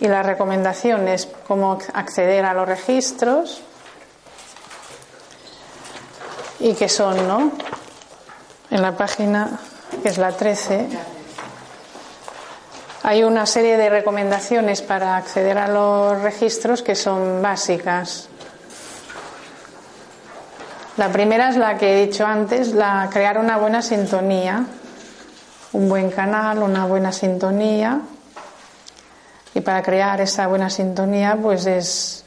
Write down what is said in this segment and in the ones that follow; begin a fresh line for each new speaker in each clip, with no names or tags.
y las recomendaciones, cómo acceder a los registros y qué son, ¿no? En la página, que es la 13, hay una serie de recomendaciones para acceder a los registros que son básicas. La primera es la que he dicho antes, la crear una buena sintonía, un buen canal, una buena sintonía y para crear esa buena sintonía, pues es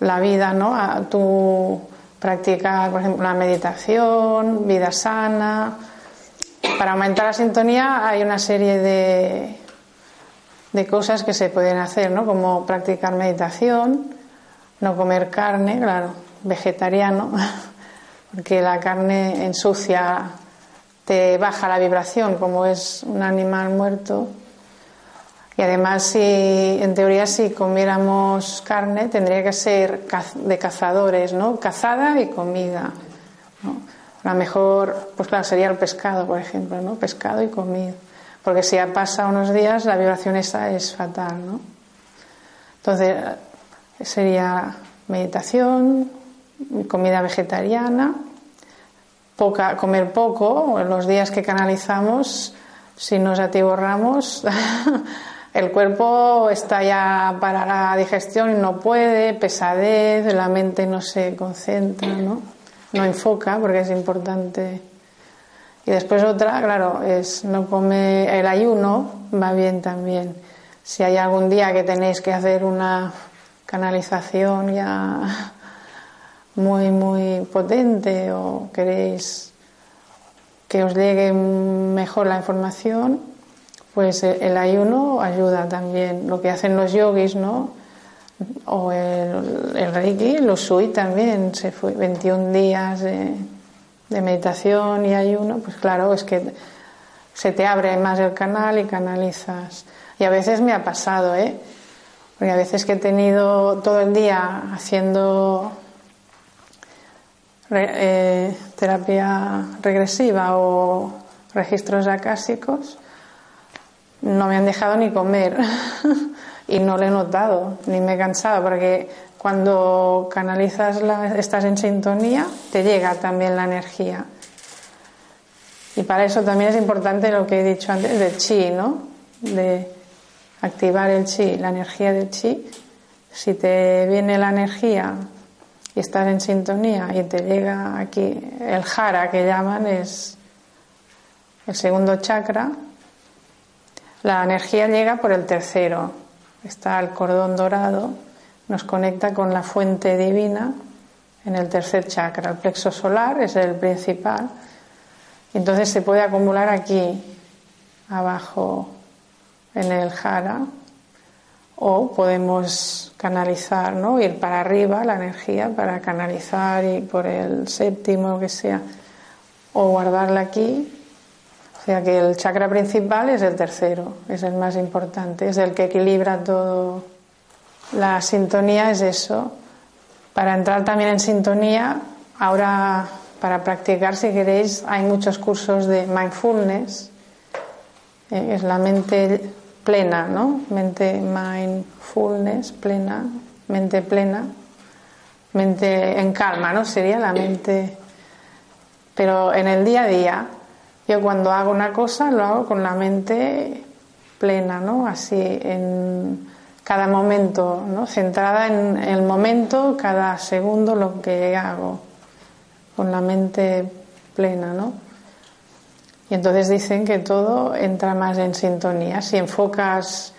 la vida, ¿no? Tú practicas, por ejemplo, la meditación, vida sana. Para aumentar la sintonía hay una serie de, de cosas que se pueden hacer, ¿no? Como practicar meditación, no comer carne, claro, vegetariano, porque la carne ensucia, te baja la vibración, como es un animal muerto y además, si en teoría si comiéramos carne, tendría que ser de cazadores, ¿no? Cazada y comida. ¿no? La mejor, pues claro, sería el pescado, por ejemplo, ¿no? Pescado y comida. Porque si ya pasa unos días, la vibración esa es fatal, ¿no? Entonces, sería meditación, comida vegetariana, poca, comer poco, en los días que canalizamos, si nos atiborramos, el cuerpo está ya para la digestión y no puede, pesadez, la mente no se concentra, ¿no? No enfoca porque es importante. Y después otra, claro, es no come el ayuno, va bien también. Si hay algún día que tenéis que hacer una canalización ya muy, muy potente o queréis que os llegue mejor la información, pues eh, el ayuno ayuda también. Lo que hacen los yogis, ¿no? O el, el Reiki, los Sui también, se fue 21 días de, meditación y ayuno, pues claro, es que se te abre más el canal y canalizas. Y a veces me ha pasado, ¿eh? Porque a veces que he tenido todo el día haciendo eh, terapia regresiva o registros acásicos, no me han dejado ni comer y no lo he notado, ni me he cansado, porque cuando canalizas, la, estás en sintonía, te llega también la energía. Y para eso también es importante lo que he dicho antes del chi, ¿no? De activar el chi, la energía del chi. Si te viene la energía y estás en sintonía y te llega aquí el jara que llaman, es el segundo chakra, la energía llega por el tercero. Está el cordón dorado, nos conecta con la fuente divina en el tercer chakra. El plexo solar es el principal. Entonces se puede acumular aquí, abajo, en el jara, o podemos canalizar, ¿no? Ir para arriba la energía para canalizar y por el séptimo, que sea, o guardarla aquí o sea que el chakra principal es el tercero, es el más importante, es el que equilibra todo. La sintonía es eso. Para entrar también en sintonía, ahora para practicar, si queréis, hay muchos cursos de mindfulness. Eh, es la mente plena, ¿no? Mente mindfulness, plena, mente plena, mente en calma, ¿no? Sería la mente. Pero en el día a día, yo cuando hago una cosa lo hago con la mente plena, ¿no? Así en cada momento, ¿no? Centrada en el momento, cada segundo lo que hago, con la mente plena, ¿no? Y entonces dicen que todo entra más en sintonía. Si enfocas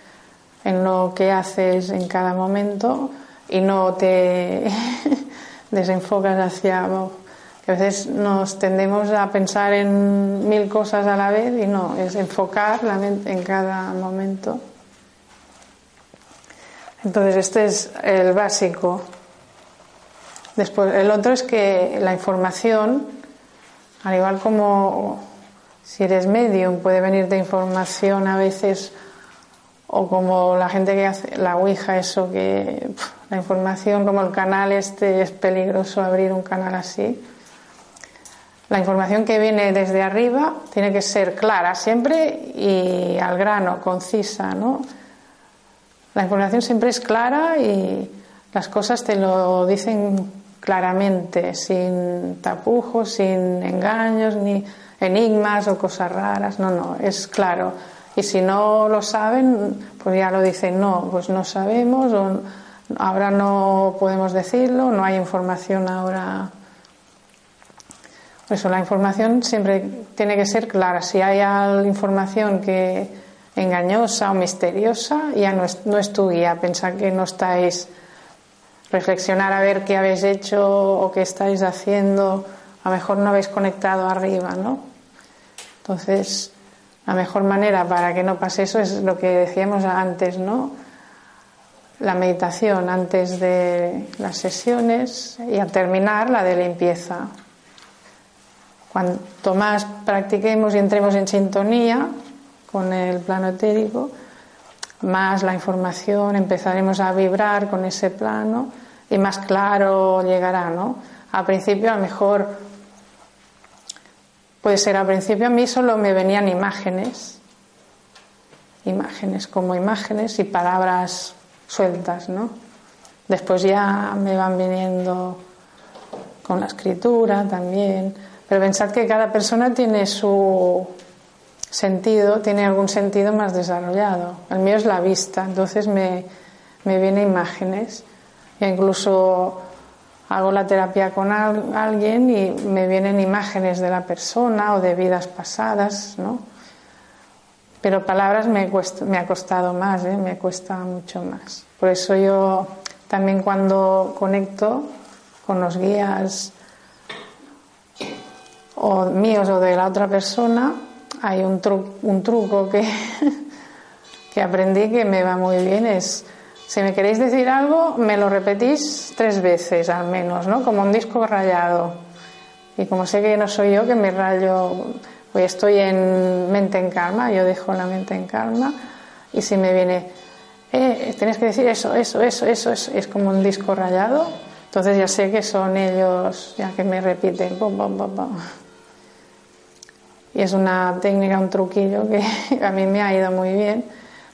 en lo que haces en cada momento y no te desenfocas hacia a veces nos tendemos a pensar en mil cosas a la vez y no, es enfocar la mente en cada momento. Entonces, este es el básico. Después, el otro es que la información, al igual como si eres medium, puede venir de información a veces, o como la gente que hace la Ouija, eso que la información, como el canal este, es peligroso abrir un canal así. La información que viene desde arriba tiene que ser clara siempre y al grano, concisa, ¿no? La información siempre es clara y las cosas te lo dicen claramente, sin tapujos, sin engaños, ni enigmas o cosas raras. No, no, es claro. Y si no lo saben, pues ya lo dicen, no, pues no sabemos, o ahora no podemos decirlo, no hay información ahora eso, la información siempre tiene que ser clara. Si hay información que engañosa o misteriosa, ya no es, no es tu guía. Pensar que no estáis reflexionar a ver qué habéis hecho o qué estáis haciendo. A lo mejor no habéis conectado arriba, ¿no? Entonces, la mejor manera para que no pase eso es lo que decíamos antes, ¿no? La meditación antes de las sesiones y al terminar la de limpieza. Cuanto más practiquemos y entremos en sintonía con el plano etérico, más la información empezaremos a vibrar con ese plano y más claro llegará, ¿no? Al principio a lo mejor puede ser al principio a mí solo me venían imágenes, imágenes como imágenes y palabras sueltas, ¿no? Después ya me van viniendo con la escritura también pero pensad que cada persona tiene su sentido, tiene algún sentido más desarrollado. El mío es la vista, entonces me, me vienen imágenes. E incluso hago la terapia con alguien y me vienen imágenes de la persona o de vidas pasadas, ¿no? Pero palabras me, me ha costado más, ¿eh? me cuesta mucho más. Por eso yo también cuando conecto con los guías o míos o de la otra persona, hay un, un truco que, que aprendí que me va muy bien. Es, si me queréis decir algo, me lo repetís tres veces al menos, ¿no? Como un disco rayado. Y como sé que no soy yo, que me rayo, pues estoy en mente en calma, yo dejo la mente en calma, y si me viene, eh, tienes que decir eso, eso, eso, eso, es, es como un disco rayado, entonces ya sé que son ellos, ya que me repiten, bom, bom, bom, bom. Y es una técnica, un truquillo que a mí me ha ido muy bien,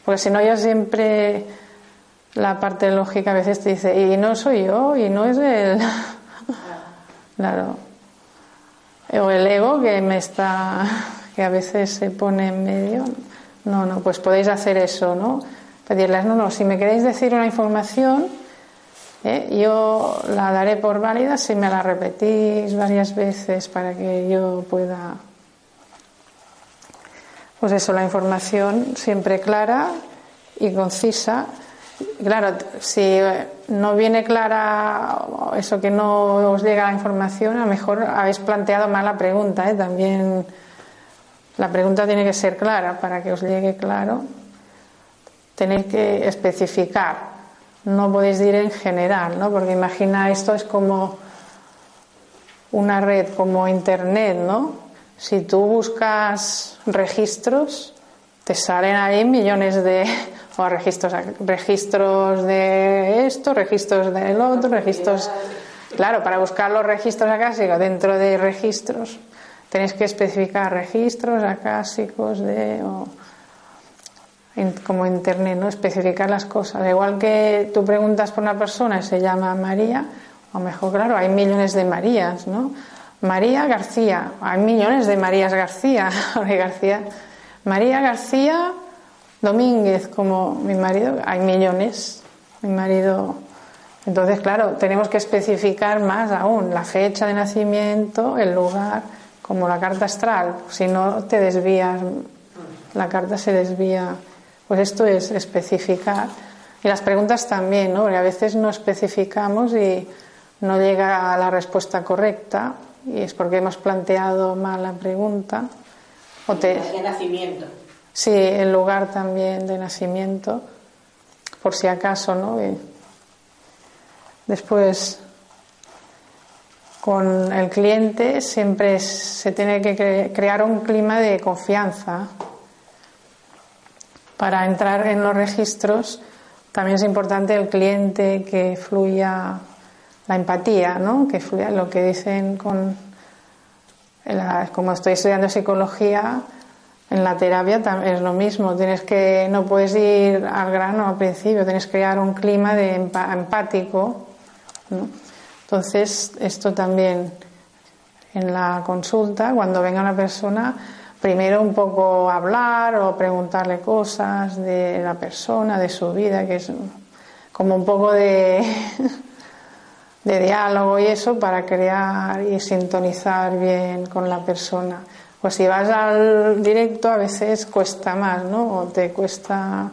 porque si no yo siempre la parte lógica a veces te dice, y no soy yo, y no es él. claro. O el ego que me está, que a veces se pone en medio. No, no, pues podéis hacer eso, ¿no? Pedirles, no, no, si me queréis decir una información, ¿eh? yo la daré por válida si me la repetís varias veces para que yo pueda pues eso, la información siempre clara y concisa. Claro, si no viene clara eso que no os llega la información, a lo mejor habéis planteado mal la pregunta. ¿eh? También la pregunta tiene que ser clara para que os llegue claro. Tenéis que especificar. No podéis ir en general, ¿no? Porque imagina esto es como una red, como Internet, ¿no? Si tú buscas registros, te salen ahí millones de o registros, registros de esto, registros del otro, registros. Claro, para buscar los registros acásicos dentro de registros tenéis que especificar registros acásicos de o, como internet, ¿no? Especificar las cosas. Igual que tú preguntas por una persona y se llama María, o mejor, claro, hay millones de Marías, ¿no? María García, hay millones de Marías García, García. María García Domínguez, como mi marido, hay millones. Mi marido. Entonces, claro, tenemos que especificar más aún la fecha de nacimiento, el lugar, como la carta astral. Si no te desvías, la carta se desvía. Pues esto es especificar. Y las preguntas también, ¿no? Porque a veces no especificamos y no llega a la respuesta correcta y es porque hemos planteado mal la pregunta.
O te... De nacimiento.
Sí, el lugar también de nacimiento. por si acaso, ¿no? después, con el cliente siempre se tiene que crear un clima de confianza. Para entrar en los registros también es importante el cliente que fluya la empatía, ¿no? que fluya lo que dicen con. como estoy estudiando psicología, en la terapia es lo mismo, tienes que, no puedes ir al grano al principio, tienes que crear un clima de empático. Entonces, esto también en la consulta, cuando venga una persona, primero un poco hablar o preguntarle cosas de la persona, de su vida, que es como un poco de, de diálogo y eso para crear y sintonizar bien con la persona. Pues si vas al directo a veces cuesta más, ¿no? O te cuesta,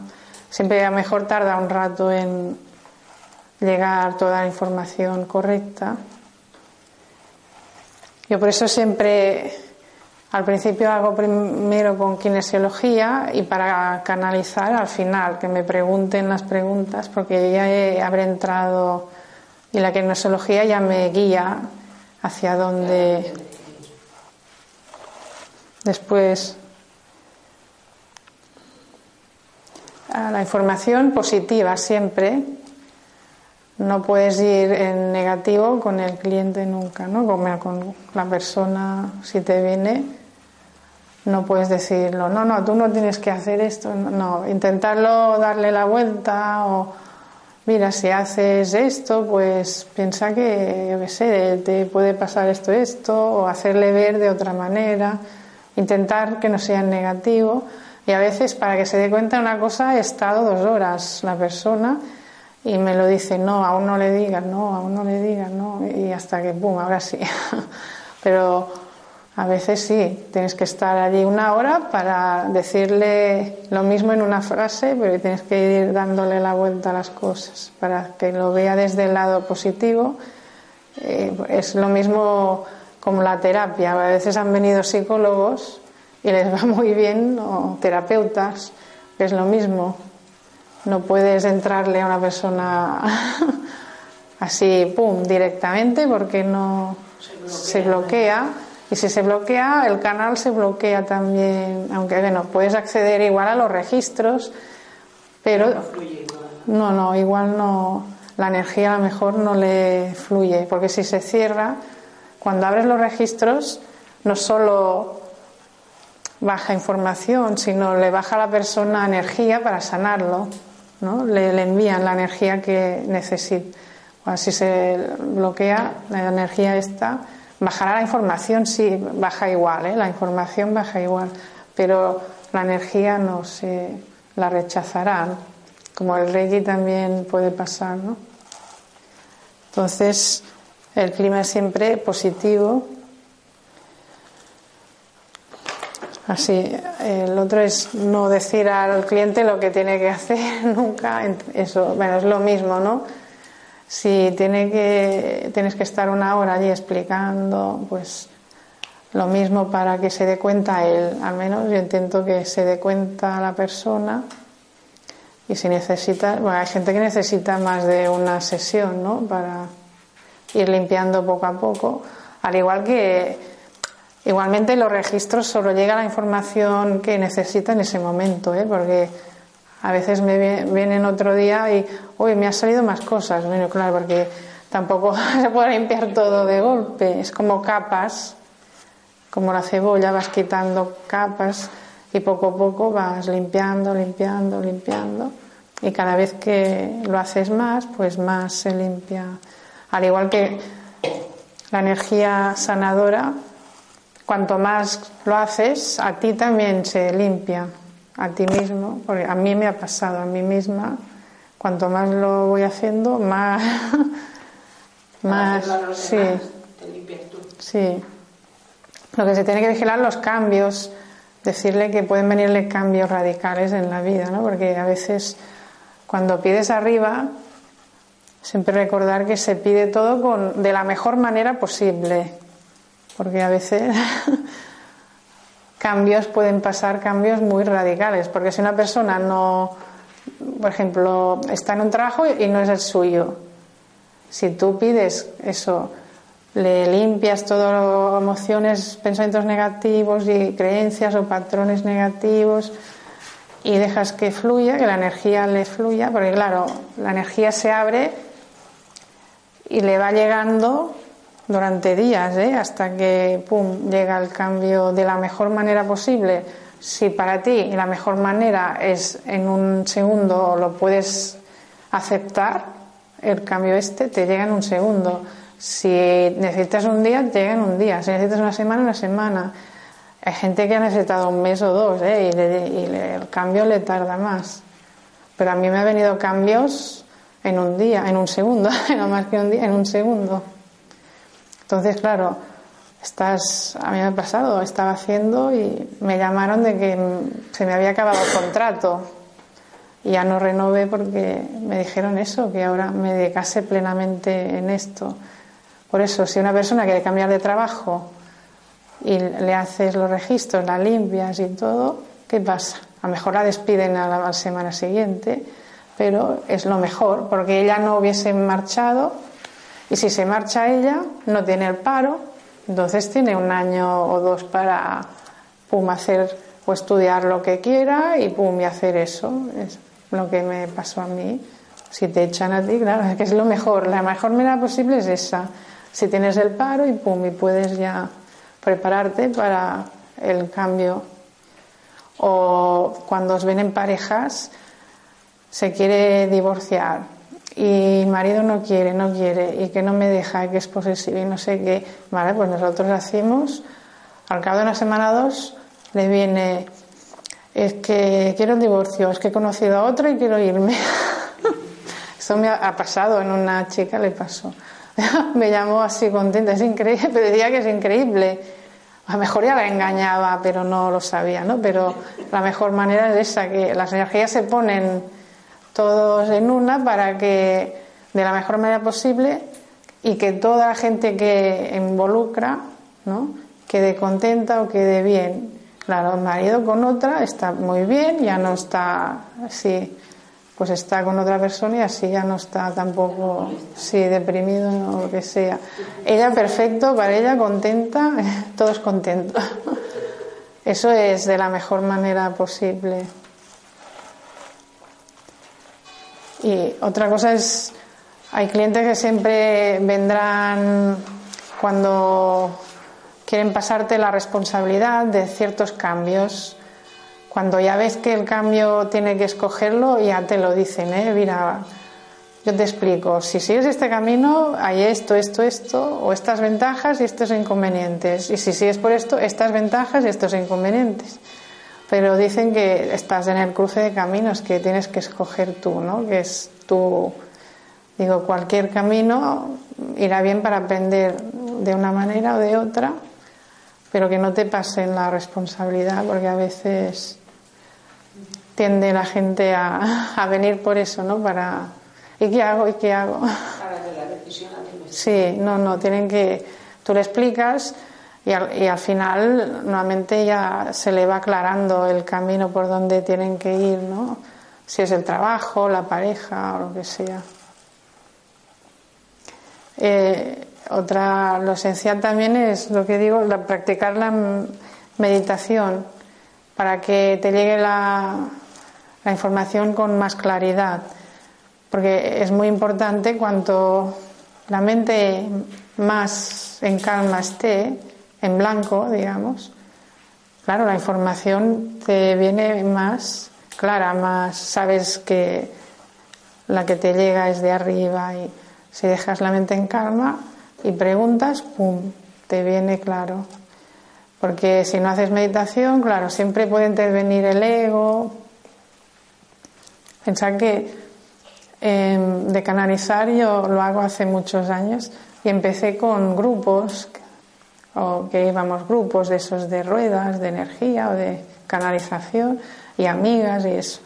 siempre a mejor tarda un rato en llegar toda la información correcta. Yo por eso siempre al principio hago primero con kinesiología y para canalizar al final, que me pregunten las preguntas, porque ya habré entrado y la kinesiología ya me guía hacia dónde Después, la información positiva siempre. No puedes ir en negativo con el cliente nunca, ¿no? Con la persona, si te viene, no puedes decirlo, no, no, tú no tienes que hacer esto, no, intentarlo darle la vuelta o, mira, si haces esto, pues piensa que, yo qué sé, te puede pasar esto, esto, o hacerle ver de otra manera intentar que no sea negativo y a veces para que se dé cuenta de una cosa he estado dos horas la persona y me lo dice no aún no le digas no aún no le digas no y hasta que pum ahora sí. Pero a veces sí tienes que estar allí una hora para decirle lo mismo en una frase pero tienes que ir dándole la vuelta a las cosas para que lo vea desde el lado positivo eh, es lo mismo como la terapia. A veces han venido psicólogos y les va muy bien, o terapeutas, que es lo mismo. No puedes entrarle a una persona así, pum, directamente, porque no se bloquea. Y si se bloquea, el canal se bloquea también, aunque bueno, puedes acceder igual a los registros, pero no, no, igual no, la energía a lo mejor no le fluye, porque si se cierra, cuando abres los registros, no solo baja información, sino le baja a la persona energía para sanarlo, ¿no? le, envían la energía que necesita. si se bloquea la energía esta, bajará la información, sí, baja igual, ¿eh? la información baja igual, pero la energía no se la rechazará, como el Reiki también puede pasar. ¿no? Entonces, el clima es siempre positivo. Así, el otro es no decir al cliente lo que tiene que hacer nunca. Eso, bueno, es lo mismo, ¿no? Si tiene que, tienes que estar una hora allí explicando, pues lo mismo para que se dé cuenta él. Al menos yo intento que se dé cuenta la persona. Y si necesita, bueno, hay gente que necesita más de una sesión, ¿no? Para ir limpiando poco a poco, al igual que igualmente los registros solo llega la información que necesita en ese momento, ¿eh? porque a veces me vienen otro día y, uy, me ha salido más cosas, bueno, claro, porque tampoco se puede limpiar todo de golpe, es como capas, como la cebolla, vas quitando capas y poco a poco vas limpiando, limpiando, limpiando. Y cada vez que lo haces más, pues más se limpia. Al igual que la energía sanadora, cuanto más lo haces, a ti también se limpia, a ti mismo, porque a mí me ha pasado, a mí misma, cuanto más lo voy haciendo, más... más sí, sí. Lo que se tiene que vigilar los cambios, decirle que pueden venirle cambios radicales en la vida, ¿no? Porque a veces cuando pides arriba Siempre recordar que se pide todo con, de la mejor manera posible, porque a veces cambios pueden pasar cambios muy radicales, porque si una persona no, por ejemplo, está en un trabajo y no es el suyo. Si tú pides eso, le limpias todas emociones, pensamientos negativos y creencias o patrones negativos y dejas que fluya, que la energía le fluya, porque claro, la energía se abre y le va llegando durante días, ¿eh? hasta que pum, llega el cambio de la mejor manera posible. Si para ti la mejor manera es en un segundo lo puedes aceptar, el cambio este te llega en un segundo. Si necesitas un día, te llega en un día. Si necesitas una semana, una semana. Hay gente que ha necesitado un mes o dos ¿eh? y, el cambio le tarda más. Pero a mí me han venido cambios en un día, en un segundo, no más que un día, en un segundo. Entonces, claro, estás, a mí me ha pasado, estaba haciendo y me llamaron de que se me había acabado el contrato y ya no renové porque me dijeron eso, que ahora me dedicase plenamente en esto. Por eso, si una persona quiere cambiar de trabajo y le haces los registros, la limpias y todo, ¿qué pasa? A lo mejor la despiden a la semana siguiente, pero es lo mejor, porque ella no hubiese marchado y si se marcha ella, no tiene el paro, entonces tiene un año o dos para pum, hacer o estudiar lo que quiera y pum, y hacer eso. Es lo que me pasó a mí. Si te echan a ti, claro, que es lo mejor. La mejor manera posible es esa. Si tienes el paro y pum, y puedes ya prepararte para el cambio. O cuando os ven en parejas, se quiere divorciar y marido no quiere, no quiere y que no me deja, que es posesivo y no sé qué. Vale, pues nosotros hacemos, al cabo de una semana dos, le viene, es que quiero un divorcio, es que he conocido a otro y quiero irme. Eso me ha pasado, en una chica le pasó. me llamó así contenta, es increíble, pero decía que es increíble. A lo mejor ya la engañaba, pero no lo sabía, ¿no? Pero la mejor manera es esa, que las energías se ponen todos en una para que de la mejor manera posible y que toda la gente que involucra ¿no? quede contenta o quede bien. Claro, el marido con otra está muy bien, ya no está así, pues está con otra persona y así ya no está tampoco sí, deprimido o lo que sea. Ella perfecto, para ella contenta, todos contentos. Eso es de la mejor manera posible. Y otra cosa es, hay clientes que siempre vendrán cuando quieren pasarte la responsabilidad de ciertos cambios. Cuando ya ves que el cambio tiene que escogerlo, ya te lo dicen, ¿eh? Mira, yo te explico, si sigues este camino, hay esto, esto, esto, o estas ventajas y estos inconvenientes. Y si sigues por esto, estas ventajas y estos inconvenientes pero dicen que estás en el cruce de caminos, que tienes que escoger tú, ¿no? Que es tu, digo, cualquier camino irá bien para aprender de una manera o de otra, pero que no te pasen la responsabilidad, porque a veces tiende la gente a, a venir por eso, ¿no? Para, ¿y qué hago? ¿Y qué hago? Para que la decisión Sí, no, no, tienen que, tú le explicas y al, final nuevamente ya se le va aclarando el camino por donde tienen que ir, ¿no? Si es el trabajo, la pareja o lo que sea. Eh, otra, lo esencial también es lo que digo, practicar la meditación para que te llegue la, la información con más claridad. Porque es muy importante cuanto la mente más en calma esté, en blanco, digamos, claro, la información te viene más clara, más sabes que la que te llega es de arriba y si dejas la mente en calma y preguntas, ¡pum!, te viene claro. Porque si no haces meditación, claro, siempre puede intervenir el ego. Pensar que em, de canalizar yo lo hago hace muchos años y empecé con grupos o que íbamos grupos de esos de ruedas, de energía o de canalización y amigas y eso.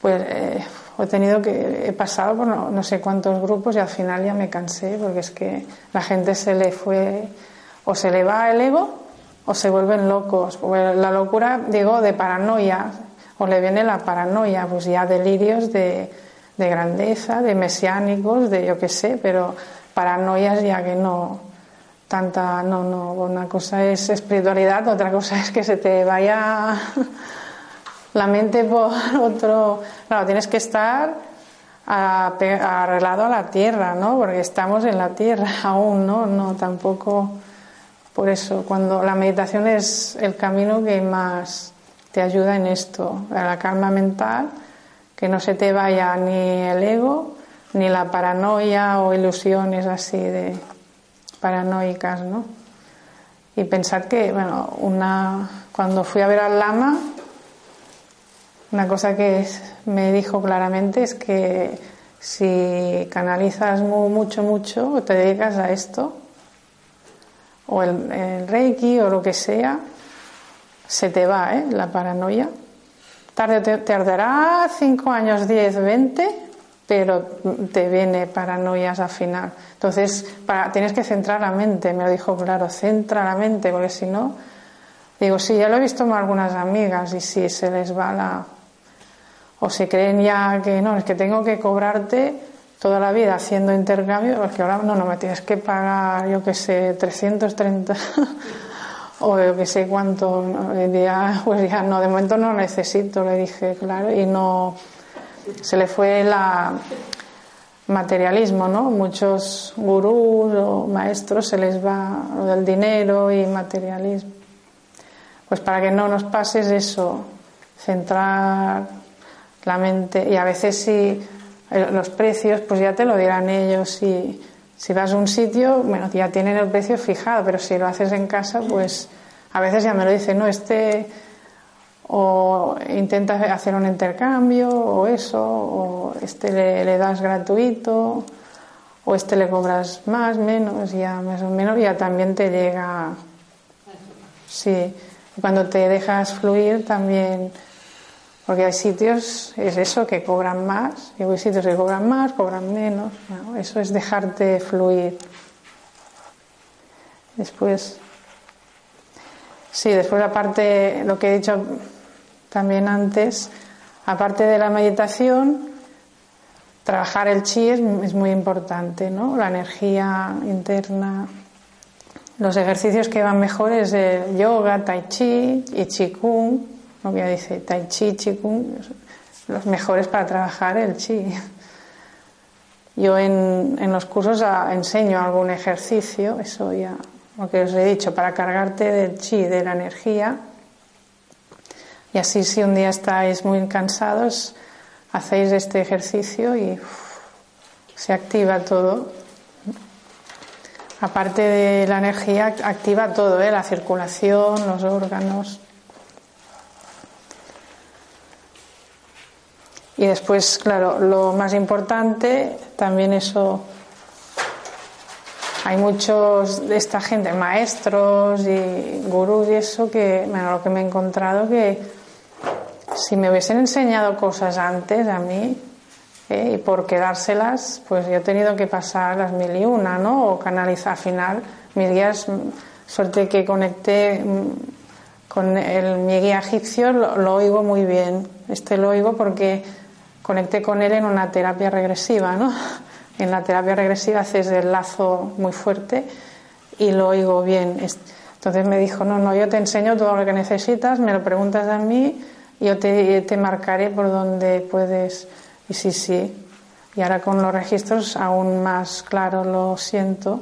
Pues eh, he tenido que, he pasado por no, sé cuántos grupos y al final ya me cansé porque es que la gente se le fue, o se le va el ego o se vuelven locos. La locura, digo, de paranoia. o le viene la paranoia, pues ya delirios de, de grandeza, de mesiánicos, de yo qué sé, pero paranoias ya que no, tanta, no, no, una cosa es espiritualidad, otra cosa es que se te vaya la mente por otro, claro, tienes que estar arreglado a la tierra, ¿no? Porque estamos en la tierra aún, ¿no? No, tampoco, por eso, cuando la meditación es el camino que más te ayuda en esto, a la calma mental, que no se te vaya ni el ego, ni la paranoia o ilusiones así de paranoicas, ¿no? Y pensar que, bueno, una, cuando fui a ver al lama, una cosa que me dijo claramente es que si canalizas mucho, mucho, o te dedicas a esto, o el, reiki o lo que sea, se te va ¿eh? la paranoia. Tarde te tardará 5 años, 10, 20, pero te viene paranoias al final. Entonces, para, tienes que centrar la mente, me lo dijo claro, centra la mente, porque si no, digo, sí, ya lo he visto con algunas amigas y si se les va la... O se creen ya que no, es que tengo que cobrarte toda la vida haciendo intercambio, porque ahora no, no me tienes que pagar, yo que sé, 330 o yo que sé cuánto, pues ya no, de momento no necesito, le dije, claro, y no se le fue la materialismo, ¿no? Muchos gurús o maestros se les va lo del dinero y materialismo. Pues para que no nos pases eso, centrar la mente y a veces si eh, los precios pues ya te lo dirán ellos si, si vas a un sitio, bueno, ya tienen el precio fijado, pero si lo haces en casa pues a veces ya me lo dicen, no, este o intentas hacer un intercambio o eso, o este le, das gratuito, o este le cobras más, menos, ya más o menos, ya también te llega. Sí, cuando te dejas fluir también, porque hay sitios, es eso, que cobran más, y hay sitios que cobran más, cobran menos, eso es dejarte fluir. Después, sí, después aparte, lo que he dicho también antes, aparte de la meditación, trabajar el chi es, muy importante, ¿no? La energía interna. Los ejercicios que van mejor es el yoga, tai chi y qigong, lo que dice tai chi, qigong, los mejores para trabajar el chi. Yo en, en los cursos enseño algún ejercicio, eso ya, lo que os he dicho, para cargarte del chi, de la energía, y así si un día estáis muy cansados, hacéis este ejercicio y se activa todo. Aparte de la energía, activa todo, ¿eh? la circulación, los órganos. Y después, claro, lo más importante, también eso, hay muchos de esta gente, maestros y gurús y eso, que, bueno, lo que me he encontrado que si me hubiesen enseñado cosas antes a mí ¿eh? y por quedárselas, pues yo he tenido que pasar las mil y una, ¿no? O canalizar al final mis guías, suerte que conecté mm, con el, mi guía egipcio, lo, oigo muy bien. Este lo oigo porque conecté con él en una terapia regresiva, ¿no? En la terapia regresiva haces el lazo muy fuerte y lo oigo bien. Entonces me dijo, no, no, yo te enseño todo lo que necesitas, me lo preguntas a mí yo te, te marcaré por donde puedes. Y sí, sí. Y ahora con los registros aún más claro lo siento.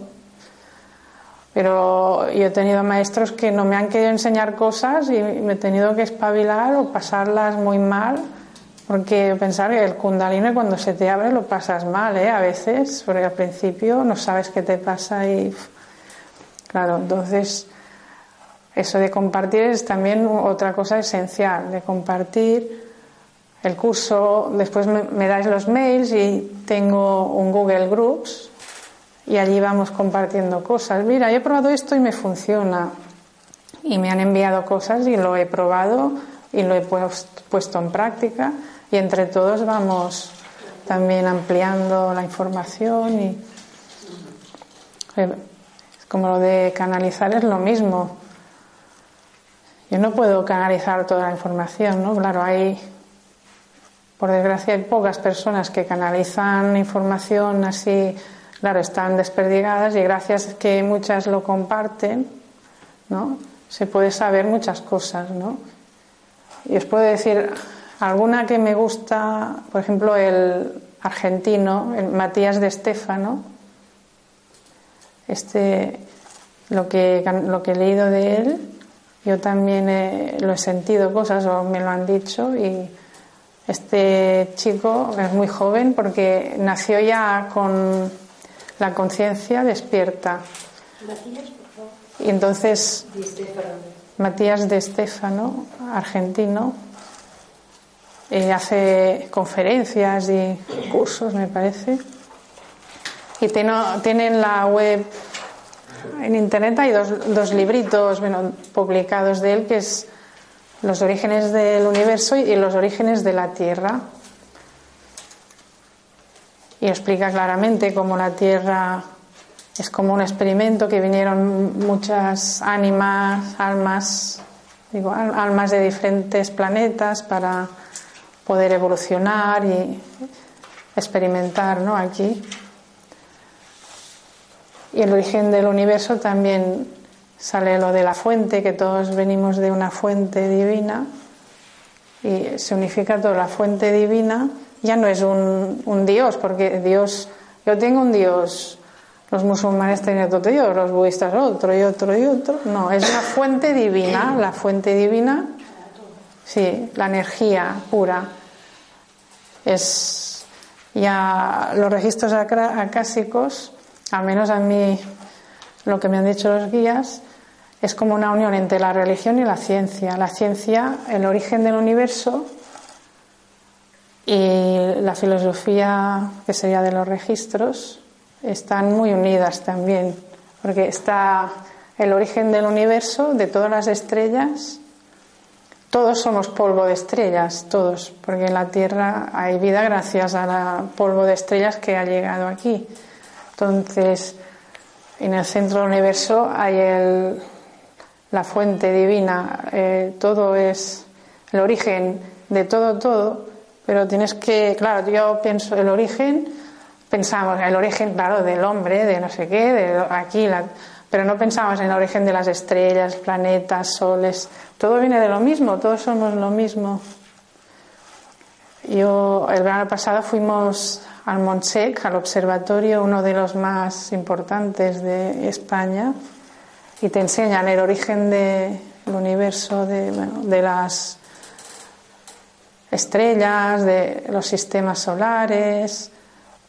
Pero yo he tenido maestros que no me han querido enseñar cosas y me he tenido que espabilar o pasarlas muy mal. Porque pensar que el kundalini cuando se te abre lo pasas mal, ¿eh? A veces, porque al principio no sabes qué te pasa y... Claro, entonces eso de compartir es también otra cosa esencial, de compartir el curso, después me, dais los mails y tengo un Google Groups y allí vamos compartiendo cosas. Mira, yo he probado esto y me funciona. Y me han enviado cosas y lo he probado y lo he puesto en práctica y entre todos vamos también ampliando la información y como lo de canalizar es lo mismo Yo no puedo canalizar toda la información, ¿no? Claro, hay, por desgracia, hay pocas personas que canalizan información así, claro, están desperdigadas y gracias a que muchas lo comparten, ¿no? Se puede saber muchas cosas, ¿no? Y os puedo decir alguna que me gusta, por ejemplo, el argentino, el Matías de Estefano. Este, lo que, lo que he leído de él, yo también lo he sentido cosas o me lo han dicho y este chico es muy joven porque nació ya con la conciencia despierta. Y entonces Matías de Estefano, argentino, eh, hace conferencias y cursos, me parece. Y tienen la web en internet hay dos, libritos bueno, publicados de él que es Los orígenes del universo y Los orígenes de la Tierra. Y explica claramente cómo la Tierra es como un experimento que vinieron muchas ánimas, almas, digo, almas de diferentes planetas para poder evolucionar y experimentar ¿no? aquí. Y el origen del universo también sale lo de la fuente, que todos venimos de una fuente divina y se unifica toda la fuente divina. Ya no es un, un Dios, porque Dios, yo tengo un Dios, los musulmanes tienen otro Dios, los budistas otro y otro y otro. No, es la fuente divina, la fuente divina, sí, la energía pura. Es ya los registros acásicos al menos a mí lo que me han dicho los guías, es como una unión entre la religión y la ciencia. La ciencia, el origen del universo y la filosofía, que sería de los registros, están muy unidas también, porque está el origen del universo, de todas las estrellas. Todos somos polvo de estrellas, todos, porque en la Tierra hay vida gracias al polvo de estrellas que ha llegado aquí. Entonces, en el centro del universo hay el, la fuente divina, eh, todo es el origen de todo, todo, pero tienes que, claro, yo pienso el origen, pensamos el origen, claro, del hombre, de no sé qué, de aquí, pero no pensamos en el origen de las estrellas, planetas, soles, todo viene de lo mismo, todos somos lo mismo. Yo el verano pasado fuimos al Montsec, al observatorio, uno de los más importantes de España, y te enseñan el origen del universo, de, las estrellas, de los sistemas solares,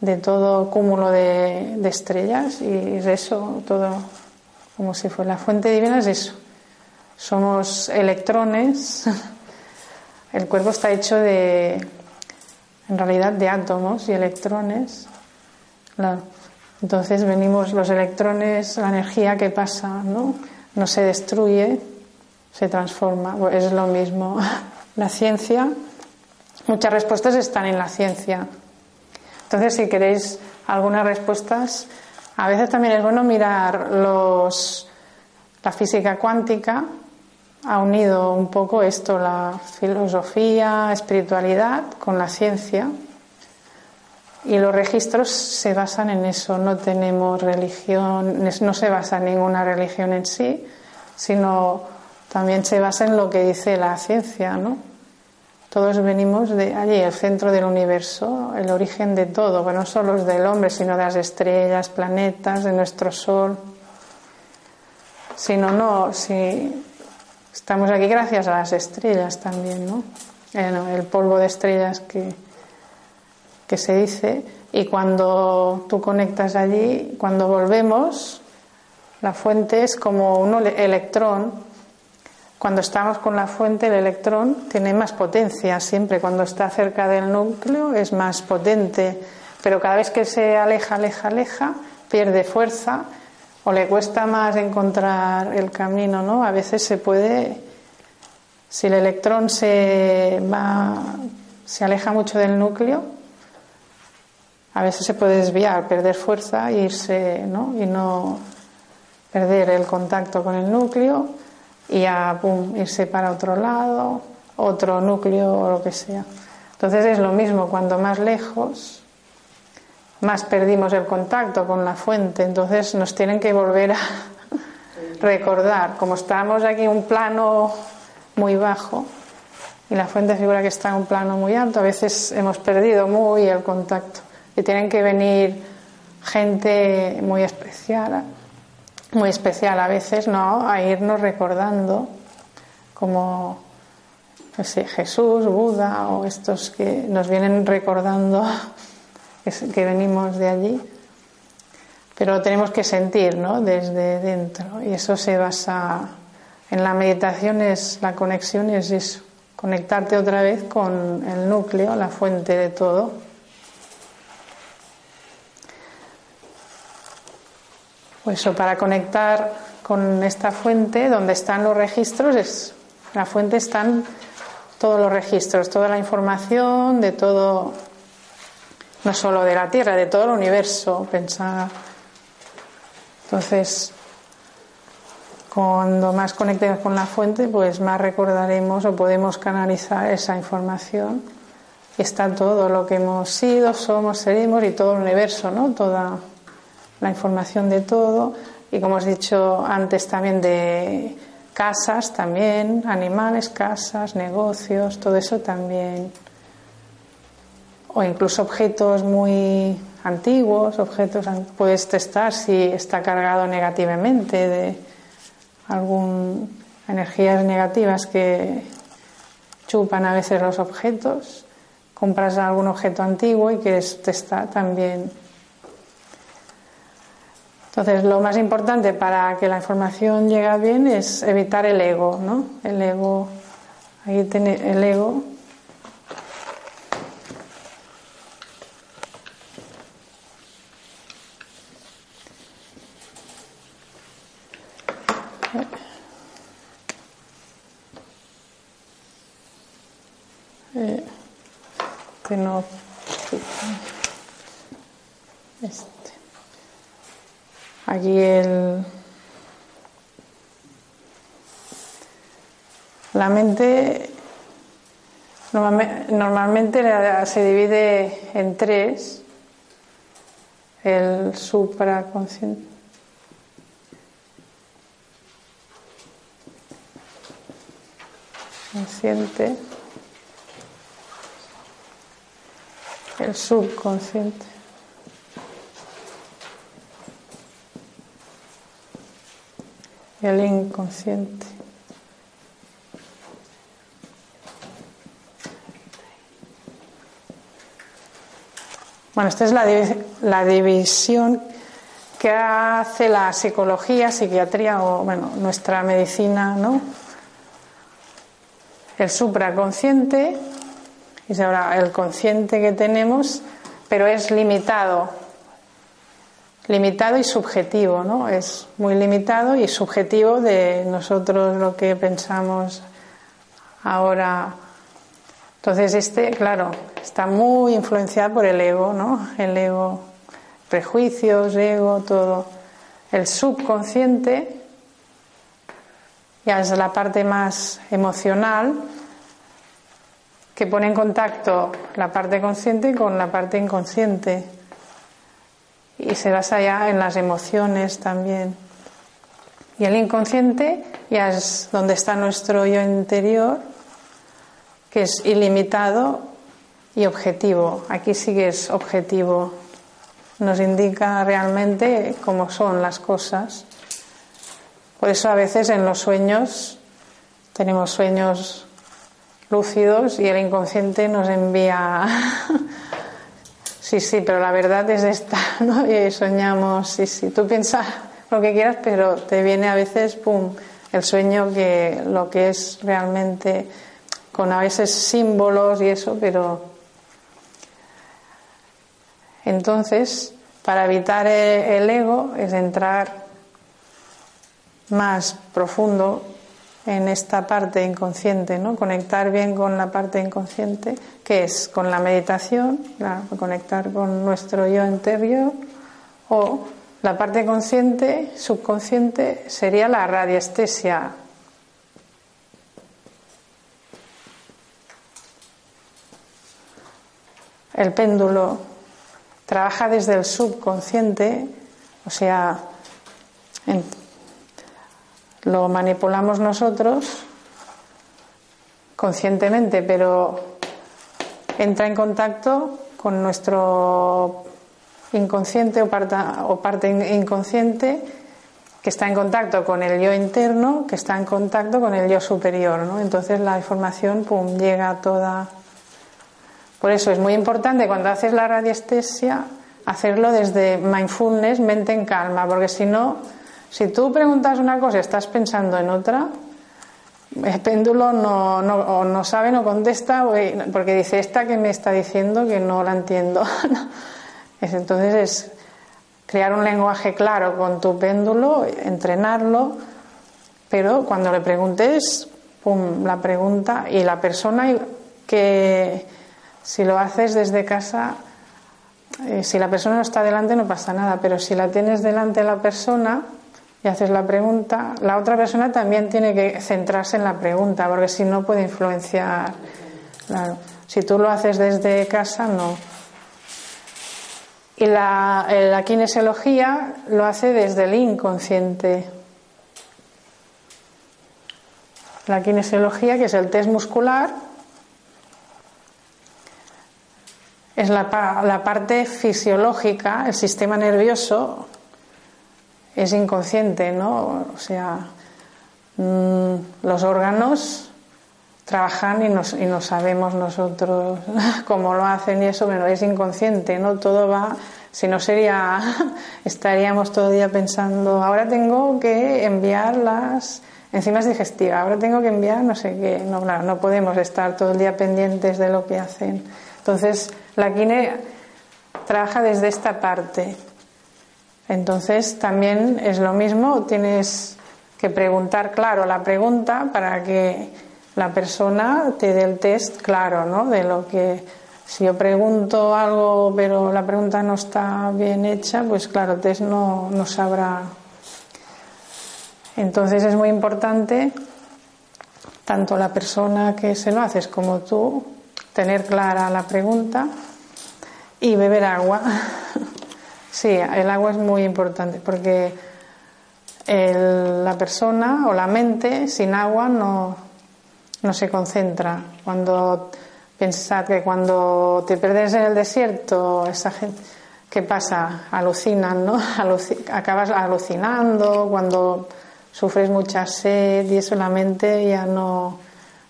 de todo cúmulo de, estrellas, y es eso, todo como si fuera la fuente divina, es eso. Somos electrones, el cuerpo está hecho de en realidad de átomos y electrones. Entonces venimos los electrones, la energía que pasa, ¿no? No se destruye, se transforma. Pues es lo mismo. La ciencia, muchas respuestas están en la ciencia. Entonces, si queréis algunas respuestas, a veces también es bueno mirar los, la física cuántica, ha unido un poco esto, la filosofía, espiritualidad, con la ciencia. Y los registros se basan en eso, no tenemos religión, no se basa en ninguna religión en sí, sino también se basa en lo que dice la ciencia, ¿no? Todos venimos de allí, el centro del universo, el origen de todo, que no solo es del hombre, sino de las estrellas, planetas, de nuestro sol. Sino no, si Estamos aquí gracias a las estrellas también, ¿no? el polvo de estrellas que, que se dice. Y cuando tú conectas allí, cuando volvemos, la fuente es como un electrón. Cuando estamos con la fuente, el electrón tiene más potencia siempre. Cuando está cerca del núcleo es más potente. Pero cada vez que se aleja, aleja, aleja, pierde fuerza o le cuesta más encontrar el camino, ¿no? A veces se puede, si el electrón se va, se aleja mucho del núcleo, a veces se puede desviar, perder fuerza e irse, ¿no? Y no perder el contacto con el núcleo. y ya pum, irse para otro lado, otro núcleo o lo que sea. Entonces es lo mismo, cuando más lejos, más perdimos el contacto con la fuente, entonces nos tienen que volver a recordar, como estamos aquí en un plano muy bajo y la fuente figura que está en un plano muy alto, a veces hemos perdido muy el contacto y tienen que venir gente muy especial, muy especial a veces, ¿no? A irnos recordando como Jesús, Buda o estos que nos vienen recordando que venimos de allí. Pero tenemos que sentir, ¿no? Desde dentro. Y eso se basa en la meditación, es la conexión, es. Conectarte otra vez con el núcleo, la fuente de todo. Pues eso, para conectar con esta fuente, donde están los registros, es, la fuente están todos los registros, toda la información de todo, no solo de la Tierra, de todo el universo, pensar. Entonces, cuando más conectemos con la fuente, pues más recordaremos o podemos canalizar esa información. Está todo lo que hemos sido, somos, seremos y todo el universo, ¿no? Toda la información de todo. Y como he dicho antes también de casas también, animales, casas, negocios, todo eso también. O incluso objetos muy antiguos, objetos, puedes testar si está cargado negativamente de algún energías negativas que chupan a veces los objetos. Compras algún objeto antiguo y quieres testar también entonces, lo más importante para que la información llegue bien es evitar el ego, ¿no? El ego, ahí tiene el ego. No Aquí el, la mente normalmente, se divide en tres. El supraconsciente. Consciente. El subconsciente. el inconsciente. Bueno, esta es la, división que hace la psicología, psiquiatría o bueno, nuestra medicina, ¿no? El supraconsciente, y ahora el consciente que tenemos, pero es limitado limitado y subjetivo, ¿no? Es muy limitado y subjetivo de nosotros lo que pensamos ahora. Entonces este, claro, está muy influenciado por el ego, ¿no? El ego, prejuicios, ego, todo. El subconsciente ya es la parte más emocional que pone en contacto la parte consciente con la parte inconsciente y se basa ya en las emociones también. Y el inconsciente ya es donde está nuestro yo interior, que es ilimitado y objetivo. Aquí sí que es objetivo. Nos indica realmente cómo son las cosas. Por eso a veces en los sueños tenemos sueños lúcidos y el inconsciente nos envía Sí, sí, pero la verdad es esta, ¿no? Y soñamos, sí, sí, tú piensas lo que quieras, pero te viene a veces, pum, el sueño que lo que es realmente, con a veces símbolos y eso, pero. Entonces, para evitar el ego es entrar más profundo en esta parte inconsciente, ¿no? Conectar bien con la parte inconsciente, que es con la meditación, conectar con nuestro yo interior, o la parte consciente, subconsciente, sería la radiestesia. El péndulo trabaja desde el subconsciente, o sea, en lo manipulamos nosotros conscientemente, pero entra en contacto con nuestro inconsciente o parte, inconsciente que está en contacto con el yo interno, que está en contacto con el yo superior, ¿no? Entonces la información, pum, llega toda. Por eso es muy importante cuando haces la radiestesia hacerlo desde mindfulness, mente en calma, porque si no, si tú preguntas una cosa y estás pensando en otra, el péndulo no, no, no sabe, no contesta, porque dice, esta que me está diciendo que no la entiendo. Entonces es crear un lenguaje claro con tu péndulo, entrenarlo, pero cuando le preguntes, pum, la pregunta y la persona que si lo haces desde casa, eh, si la persona no está delante no pasa nada, pero si la tienes delante la persona y haces la pregunta, la otra persona también tiene que centrarse en la pregunta, porque si no puede influenciar. Si tú lo haces desde casa, no. Y la, la kinesiología lo hace desde el inconsciente. La kinesiología, que es el test muscular, es la, la, parte fisiológica, el sistema nervioso es inconsciente, ¿no? O sea, mm, los órganos trabajan y, nos, y no sabemos nosotros cómo lo hacen y eso, pero es inconsciente, ¿no? Todo va, si no sería, estaríamos todo el día pensando, ahora tengo que enviar las enzimas digestivas, ahora tengo que enviar no sé qué, no, no podemos estar todo el día pendientes de lo que hacen. Entonces, la quine trabaja desde esta parte. Entonces, también es lo mismo, tienes que preguntar claro la pregunta para que la persona te dé el test claro, ¿no? De lo que si yo pregunto algo pero la pregunta no está bien hecha, pues claro, el test no, no sabrá. Entonces es muy importante, tanto la persona que se lo haces como tú, tener clara la pregunta y beber agua. sí, el agua es muy importante porque la persona o la mente sin agua no, no se concentra. Cuando piensas que cuando te pierdes en el desierto, esa gente, ¿qué pasa? Alucinan, ¿no? acabas alucinando cuando sufres mucha sed y eso la mente ya no,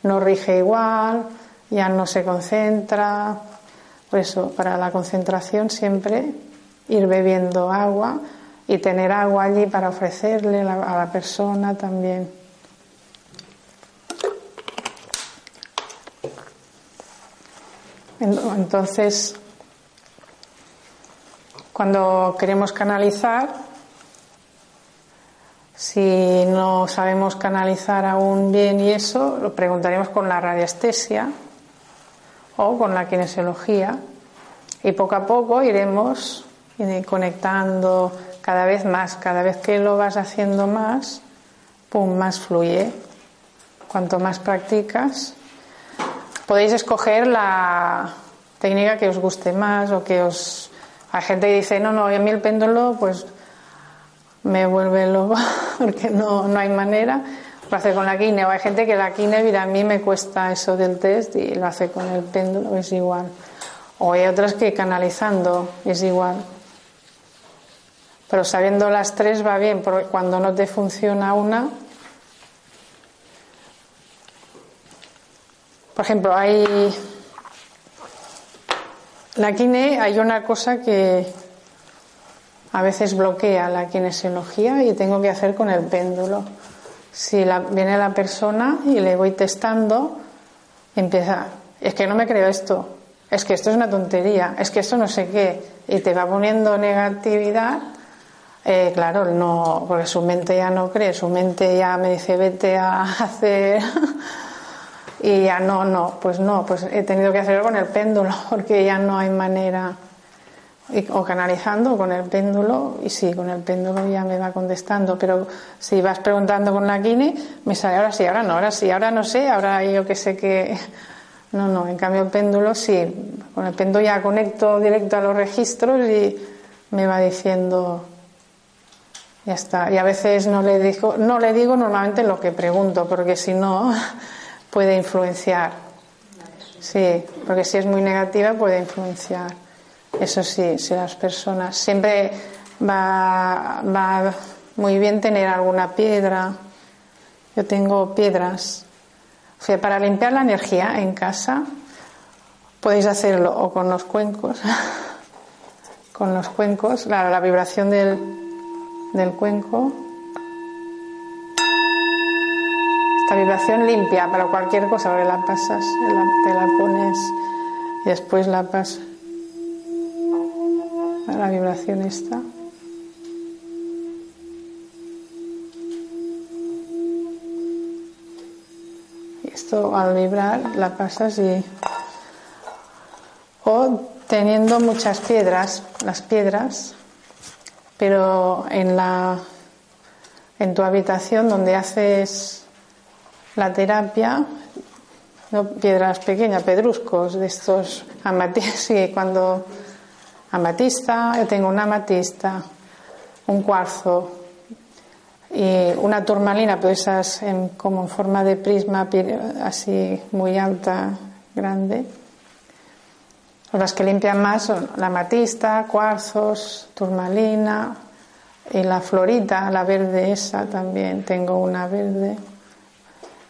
no rige igual, ya no se concentra. Por eso, para la concentración siempre ir bebiendo agua y tener agua allí para ofrecerle a la persona también. Entonces, cuando queremos canalizar, si no sabemos canalizar aún bien y eso, lo preguntaremos con la radiestesia o con la kinesiología y poco a poco iremos conectando cada vez más, cada vez que lo vas haciendo más, pum, más fluye. Cuanto más practicas, Podéis escoger la técnica que os guste más o que os... Hay gente que dice, no, no, a mí el péndulo pues me vuelve loco porque no, no hay manera. Lo hace con la quine o hay gente que la quine, mira, a mí me cuesta eso del test y lo hace con el péndulo, es igual. O hay otras que canalizando, es igual. Pero sabiendo las tres va bien, porque cuando no te funciona una, Por ejemplo, hay. La quine, hay una cosa que a veces bloquea la kinesiología y tengo que hacer con el péndulo. Si viene la persona y le voy testando, empieza, es que no me creo esto, es que esto es una tontería, es que esto no sé qué, y te va poniendo negatividad, eh, claro, no, porque su mente ya no cree, su mente ya me dice vete a hacer y ya no, no, pues no, pues he tenido que hacerlo con el péndulo porque ya no hay manera. O canalizando con el péndulo, y sí, con el péndulo ya me va contestando, pero si vas preguntando con la guine, me sale ahora sí, ahora no, ahora sí, ahora no sé, ahora yo que sé que No, no, en cambio el péndulo sí. Con el péndulo ya conecto directo a los registros y me va diciendo ya está. Y a veces no le digo, no le digo normalmente lo que pregunto, porque si no puede influenciar. Sí, porque si es muy negativa puede influenciar. Eso sí, si las personas siempre va, va muy bien tener alguna piedra. Yo tengo piedras. O sea, para limpiar la energía en casa podéis hacerlo o con los cuencos, con los cuencos, la, la vibración del, del cuenco. Esta vibración limpia para cualquier cosa, porque la pasas, te la pones y después la pasas. La vibración está. esto al vibrar la pasas y o teniendo muchas piedras las piedras pero en la en tu habitación donde haces la terapia no piedras pequeñas pedruscos de estos amatistas y cuando amatista yo tengo una amatista un cuarzo y una turmalina, pues esas en, como en forma de prisma así muy alta, grande. Las que limpian más son la matista, cuarzos, turmalina y la florita, la verde esa también, tengo una verde.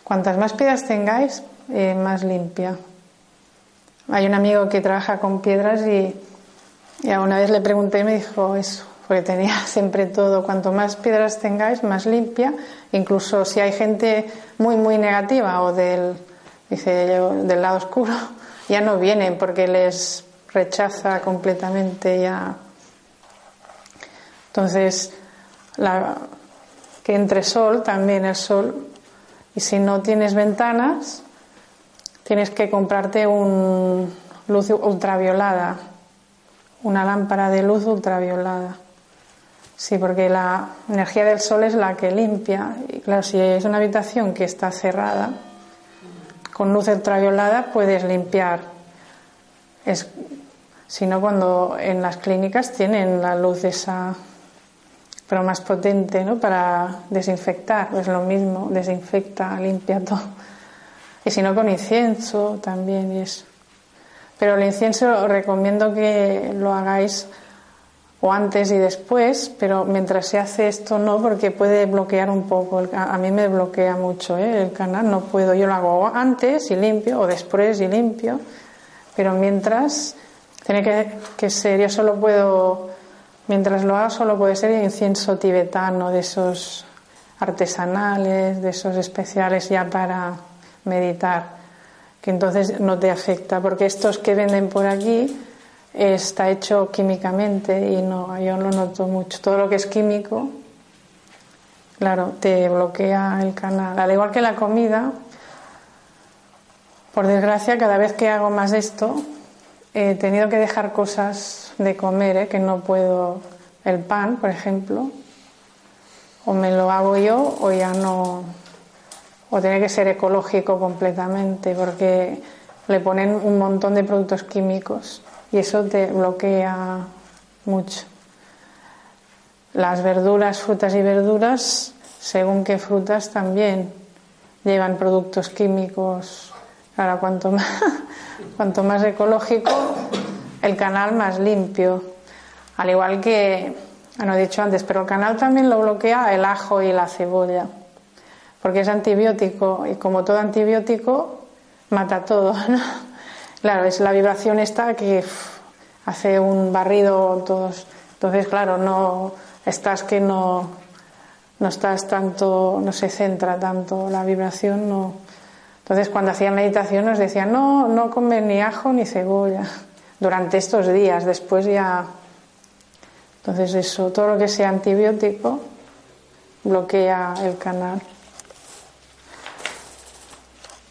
Cuantas más piedras tengáis, eh, más limpia. Hay un amigo que trabaja con piedras y, y una vez le pregunté y me dijo eso, porque tenía siempre todo, cuanto más piedras tengáis, más limpia, incluso si hay gente muy, muy negativa o del, dice del lado oscuro, ya no vienen porque les rechaza completamente ya. Entonces, la, que entre sol, también el sol, y si no tienes ventanas, tienes que comprarte un luz ultraviolada, una lámpara de luz ultraviolada. Sí, porque la energía del sol es la que limpia. Y claro, si es una habitación que está cerrada, con luz ultraviolada puedes limpiar. Es, si no, cuando en las clínicas tienen la luz esa, pero más potente, ¿no? Para desinfectar, es lo mismo, desinfecta, limpia todo. Y si no, con incienso también es. Pero el incienso recomiendo que lo hagáis o antes y después, pero mientras se hace esto no, porque puede bloquear un poco. A mí me bloquea mucho ¿eh? el canal, no puedo. Yo lo hago antes y limpio, o después y limpio, pero mientras tiene que, que ser, yo solo puedo, mientras lo hago, solo puede ser incienso tibetano, de esos artesanales, de esos especiales ya para meditar, que entonces no te afecta, porque estos que venden por aquí, está hecho químicamente y no, yo lo noto mucho. Todo lo que es químico, claro, te bloquea el canal. Al igual que la comida, por desgracia, cada vez que hago más esto, he tenido que dejar cosas de comer, ¿eh? que no puedo. El pan, por ejemplo, o me lo hago yo o ya no. O tiene que ser ecológico completamente, porque le ponen un montón de productos químicos y eso te bloquea mucho. Las verduras, frutas y verduras, según qué frutas también llevan productos químicos. Ahora, cuanto más, cuanto más ecológico, el canal más limpio. Al igual que, no he dicho antes, pero el canal también lo bloquea el ajo y la cebolla, porque es antibiótico y como todo antibiótico, mata todo. ¿no? Claro, es la vibración esta que hace un barrido todos. Entonces, claro, no estás que no, no estás tanto, no se centra tanto la vibración, no. Entonces, cuando hacían meditación nos decían, no, no comer ni ajo ni cebolla durante estos días, después ya. Entonces, eso, todo lo que sea antibiótico bloquea el canal.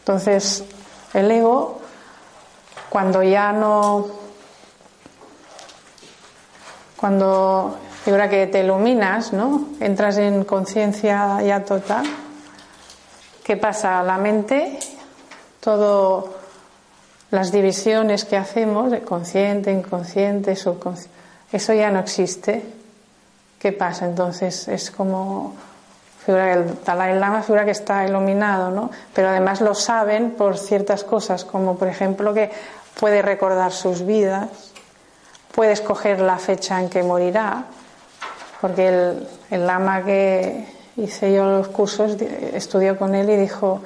Entonces, el ego cuando ya no, cuando ahora que te iluminas, ¿no? Entras en conciencia ya total. ¿Qué pasa? La mente, todo las divisiones que hacemos de consciente, inconsciente, subconsciente, eso ya no existe. ¿Qué pasa? Entonces es como figura el Dalai Lama figura que está iluminado, ¿no? Pero además lo saben por ciertas cosas, como por ejemplo que puede recordar sus vidas, puede escoger la fecha en que morirá, porque el, el lama que hice yo los cursos estudió con él y dijo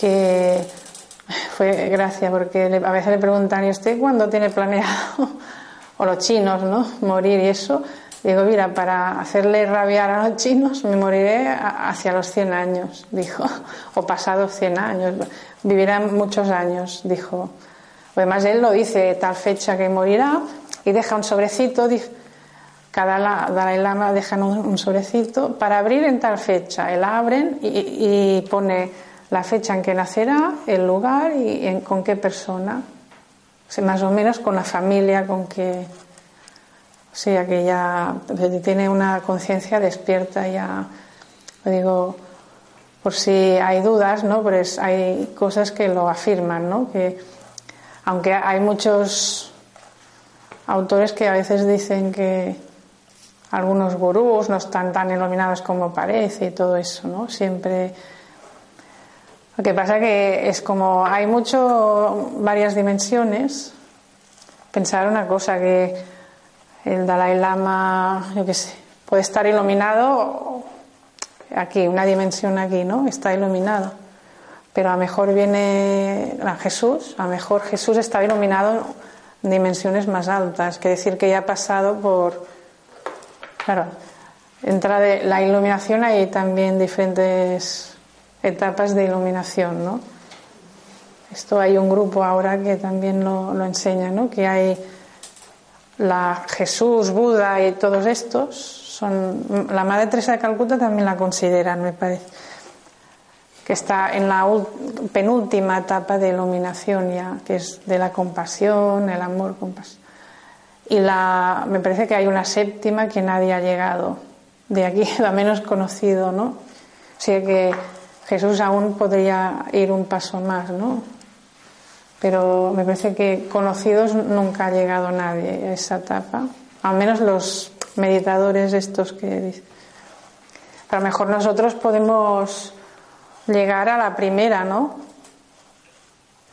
que fue gracia porque a veces le preguntan ¿y usted cuándo tiene planeado o los chinos no morir y eso digo mira para hacerle rabiar a los chinos me moriré hacia los 100 años dijo o pasados 100 años vivirán muchos años dijo además él lo dice tal fecha que morirá y deja un sobrecito cada Dalai Lama deja un, sobrecito para abrir en tal fecha él abren y pone la fecha en que nacerá, el lugar y con qué persona. más o menos con la familia con que. O sea, ya tiene una conciencia despierta, ya. Digo, por si hay dudas, ¿no? Pues hay cosas que lo afirman, ¿no? Que aunque hay muchos autores que a veces dicen que algunos gurús no están tan iluminados como parece y todo eso, ¿no? Siempre lo que pasa que es como hay mucho, varias dimensiones. Pensar una cosa, que el Dalai Lama, yo qué sé, puede estar iluminado aquí, una dimensión aquí, ¿no? Está iluminado. Pero a lo mejor viene a Jesús, a lo mejor Jesús está iluminado en dimensiones más altas, que decir que ya ha pasado por. Claro, entra de la iluminación hay también diferentes etapas de iluminación, ¿no? Esto hay un grupo ahora que también lo, lo enseña, ¿no? Que hay la Jesús, Buda y todos estos son la Madre Teresa de Calcuta también la consideran, me parece, que está en la penúltima etapa de iluminación ya, que es de la compasión, el amor, compasión. Y la, me parece que hay una séptima que nadie ha llegado, de aquí la menos conocido, ¿no? O que Jesús aún podría ir un paso más, ¿no? Pero me parece que conocidos nunca ha llegado nadie a esa etapa, al menos los meditadores estos que a lo mejor nosotros podemos llegar a la primera, ¿no?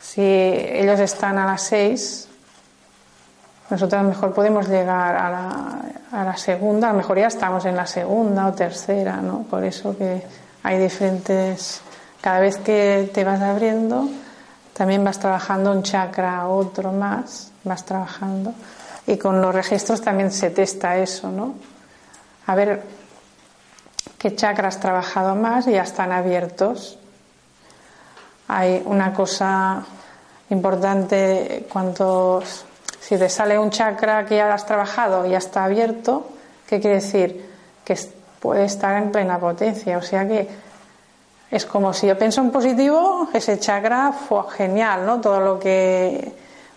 Si ellos están a las seis, nosotros a lo mejor podemos llegar a la, a la segunda, a lo mejor ya estamos en la segunda o tercera, ¿no? Por eso que hay diferentes, cada vez que te vas abriendo, también vas trabajando un chakra, otro más, vas trabajando. Y con los registros también se testa eso, ¿no? A ver qué chakra has trabajado más y ya están abiertos. Hay una cosa importante cuando si te sale un chakra que ya has trabajado y ya está abierto, ¿qué quiere decir? Que puede estar en plena potencia. O sea que es como si yo pienso en positivo, ese chakra fue genial, ¿no? Todo lo que,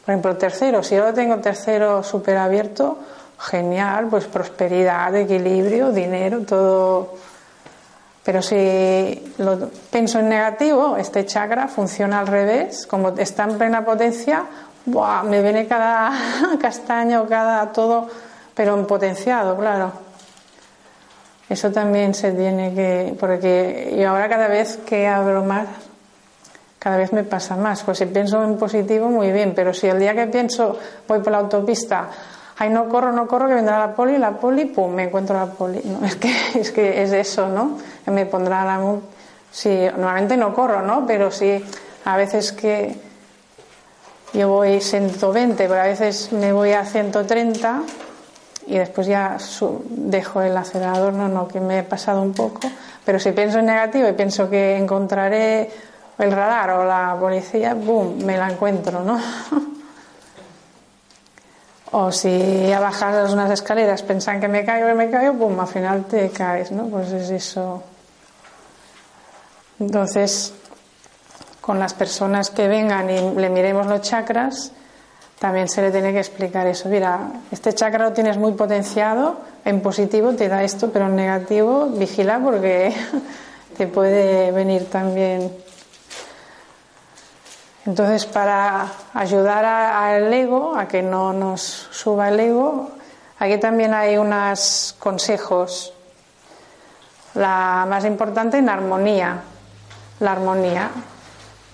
por ejemplo, tercero, si yo tengo tercero súper abierto, genial, pues prosperidad, equilibrio, dinero, todo. Pero si lo pienso en negativo, este chakra funciona al revés, como está en plena potencia, me viene cada castaño, cada todo, pero en potenciado, claro. Eso también se tiene que, porque yo ahora cada vez que hablo más, cada vez me pasa más. Pues si pienso en positivo, muy bien, pero si el día que pienso voy por la autopista, ay, no corro, no corro, que vendrá la poli, la poli, pum, me encuentro la poli. No, es que es, que es eso, ¿no? Me pondrá la... Sí, normalmente no corro, ¿no? Pero sí, a veces que yo voy 120, pero a veces me voy a 130 y después ya dejo el acelerador, no, no, que me he pasado un poco, pero si pienso en negativo y pienso que encontraré el radar o la policía, ¡boom!, me la encuentro, ¿no? o si a bajar unas escaleras pensan que me caigo y me caigo, ¡boom!, al final te caes, ¿no? Pues es eso. Entonces, con las personas que vengan y le miremos los chakras, también se le tiene que explicar eso. Mira, este chakra lo tienes muy potenciado, en positivo te da esto, pero en negativo vigila porque te puede venir también. Entonces, para ayudar al ego, a que no nos suba el ego, aquí también hay unos consejos. La más importante en armonía. La armonía.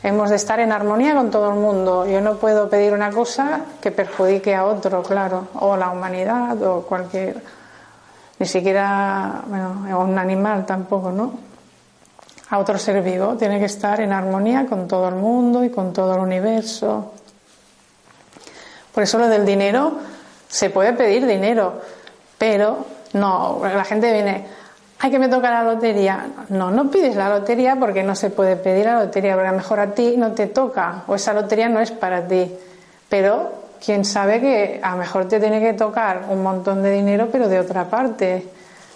Hemos de estar en armonía con todo el mundo. Yo no puedo pedir una cosa que perjudique a otro, claro, o la humanidad, o cualquier. Ni siquiera, bueno, un animal tampoco, ¿no? A otro ser vivo. Tiene que estar en armonía con todo el mundo y con todo el universo. Por eso lo del dinero, se puede pedir dinero, pero no, la gente viene, hay que me toca la lotería. No, no pides la lotería porque no se puede pedir la lotería, porque a lo mejor a ti no te toca o esa lotería no es para ti. Pero quién sabe que a lo mejor te tiene que tocar un montón de dinero, pero de otra parte.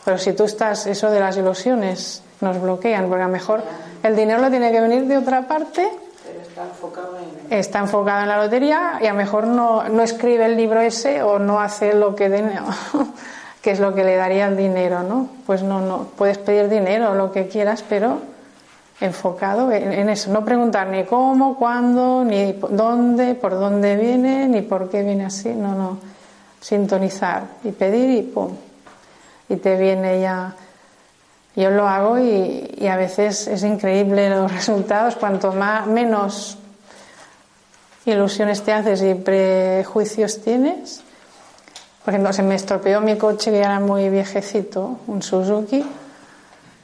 Pero si tú estás, eso de las ilusiones nos bloquean, porque a lo mejor el dinero lo tiene que venir de otra parte.
Pero está enfocado en...
Está enfocado en la lotería y a lo mejor no, no escribe el libro ese o no hace lo que... De, que es lo que le daría el dinero, ¿no? Pues no, no, puedes pedir dinero, lo que quieras, pero enfocado en, eso, no preguntar ni cómo, cuándo, ni dónde, por dónde viene, ni por qué viene así, no, no, sintonizar y pedir y pum, y te viene ya. Yo lo hago y, y a veces es increíble los resultados, cuanto más, menos ilusiones te haces y prejuicios tienes, por ejemplo, se me estropeó mi coche que era muy viejecito, un Suzuki,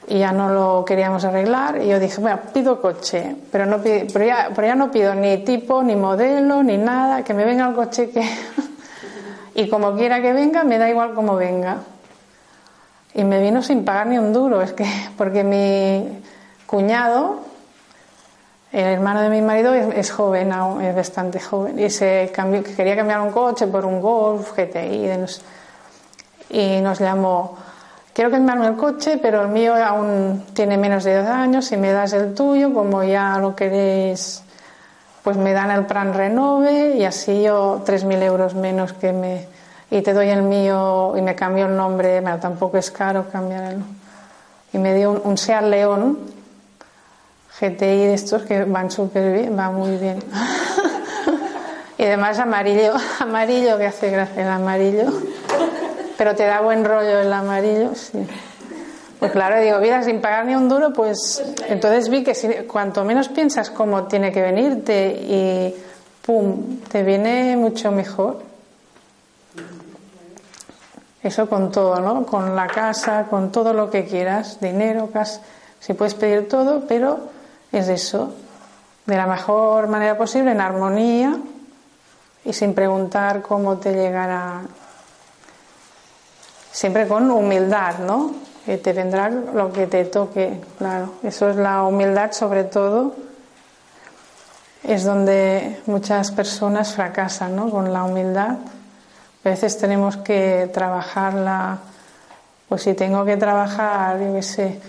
y ya no lo queríamos arreglar. Y yo dije, bueno, pido coche, pero, no pido, pero, ya, pero ya no pido ni tipo, ni modelo, ni nada, que me venga el coche que. y como quiera que venga, me da igual como venga. Y me vino sin pagar ni un duro, es que, porque mi cuñado, el hermano de mi marido es, joven, es bastante joven, y se cambió, quería cambiar un coche por un Golf GTI y nos llamó, quiero cambiarme el coche, pero el mío aún tiene menos de 10 años, si me das el tuyo, como ya lo queréis, pues me dan el plan renove y así yo 3.000 euros menos que me... y te doy el mío y me cambio el nombre, bueno, tampoco es caro cambiar el... Y me dio un, un Seat León GTI de estos que van súper bien, va muy bien. y además amarillo, amarillo que hace gracia el amarillo. Pero te da buen rollo el amarillo, sí. Pues claro, digo, mira, sin pagar ni un duro, pues entonces vi que si, cuanto menos piensas cómo tiene que venirte y pum, te viene mucho mejor. Eso con todo, ¿no? Con la casa, con todo lo que quieras, dinero, casa. Si puedes pedir todo, pero es eso, de la mejor manera posible, en armonía y sin preguntar cómo te llegará. Siempre con humildad, ¿no? Que te vendrá lo que te toque, claro. Eso es la humildad, sobre todo. Es donde muchas personas fracasan, ¿no? Con la humildad. A veces tenemos que trabajarla. Pues si tengo que trabajar, yo qué sé,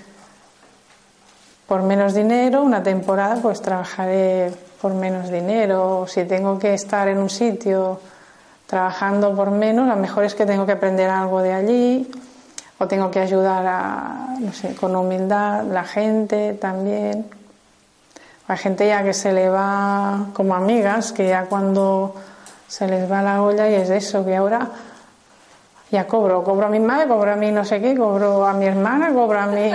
por menos dinero, una temporada pues trabajaré por menos dinero. Si tengo que estar en un sitio trabajando por menos, a lo mejor es que tengo que aprender algo de allí o tengo que ayudar a, no sé, con humildad, la gente también. Hay gente ya que se le va como amigas, que ya cuando se les va la olla y es eso, que ahora ya cobro, cobro a mi madre, cobro a mi no sé qué, cobro a mi hermana, cobro a mi...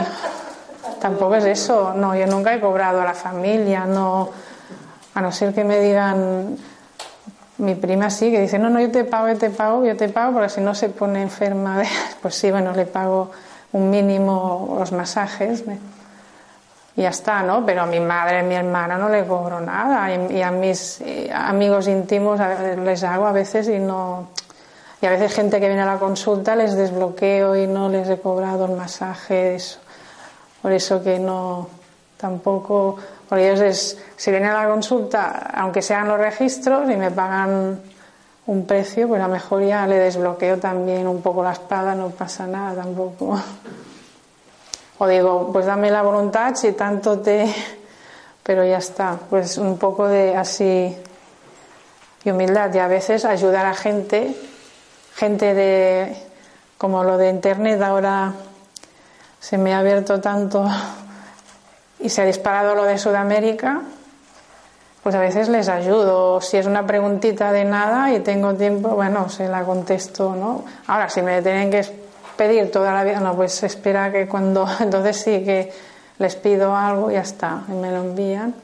Tampoco es eso, no, yo nunca he cobrado a la familia, no, a no ser que me digan, mi prima sí, que dice, no, no, yo te pago, yo te pago, yo te pago, porque si no se pone enferma, pues sí, bueno, le pago un mínimo los masajes. Y ya está, ¿no? Pero a mi madre, a mi hermana no le cobro nada. Y, a mis eh, amigos íntimos les hago a veces y no. Y a veces gente que viene a la consulta les desbloqueo y no les he cobrado el masaje, eso. Por eso que no, tampoco, porque ellos es, si vienen a la consulta, aunque sean los registros y me pagan un precio, pues a lo mejor ya le desbloqueo también un poco la espada, no pasa nada tampoco. O digo, pues dame la voluntad si tanto te. Pero ya está, pues un poco de así y humildad y a veces ayudar a gente, gente de como lo de internet ahora se me ha abierto tanto y se ha disparado lo de Sudamérica, pues a veces les ayudo. Si es una preguntita de nada y tengo tiempo, bueno, se la contesto, ¿no? Ahora, si me tienen que pedir toda la vida, no, pues espera que cuando, entonces sí que les pido algo y ya está, y me lo envían.